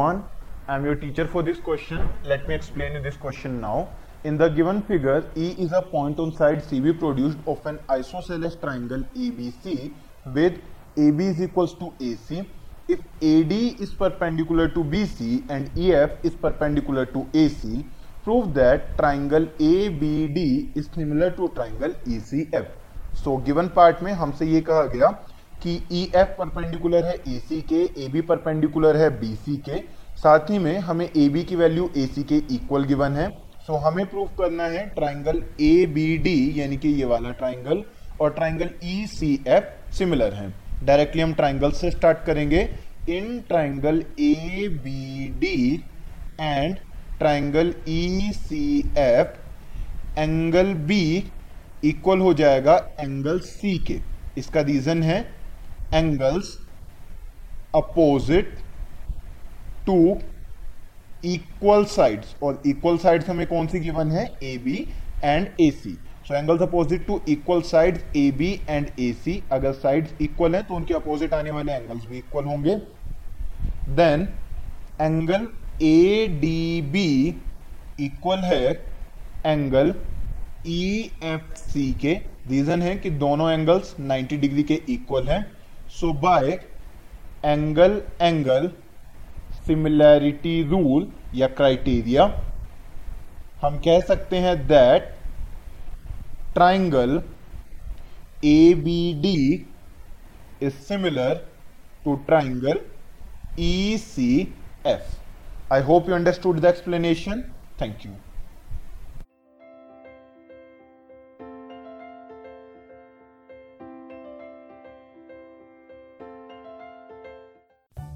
One, I am your teacher for this question. Let me explain you this question now. In the given figure, E is a point on side CB produced of an isosceles triangle ABC with AB is equals to AC. If AD is perpendicular to BC and EF is perpendicular to AC, prove that triangle ABD is similar to triangle ECF. So given part में हमसे ये कहा गया कि E F perpendicular है A C के A B perpendicular है B C के साथ ही में हमें ए बी की वैल्यू ए सी के इक्वल गिवन है. सो so, हमें प्रूफ करना है ट्राइंगल ए बी डी यानी कि ये वाला ट्राइंगल और triangle E C F similar है. डायरेक्टली हम ट्राइंगल से स्टार्ट करेंगे. In triangle A B D and triangle E C F angle B equal हो जाएगा एंगल सी के इसका रीजन है angles opposite to equal sides और इक्वल साइड्स हमें कौन सी गिवन है? A B and A C so angles opposite to equal sides A B and A C अगर साइड्स इक्वल है तो उनके अपोजिट आने वाले एंगल्स भी इक्वल होंगे. Then angle A D B equal है एंगल ई एफ़ सी के. रीजन है कि दोनों एंगल्स 90 डिग्री के इक्वल हैं. So by angle angle similarity rule या क्राइटेरिया हम कह सकते हैं that triangle A B D is similar to triangle E C F I hope you understood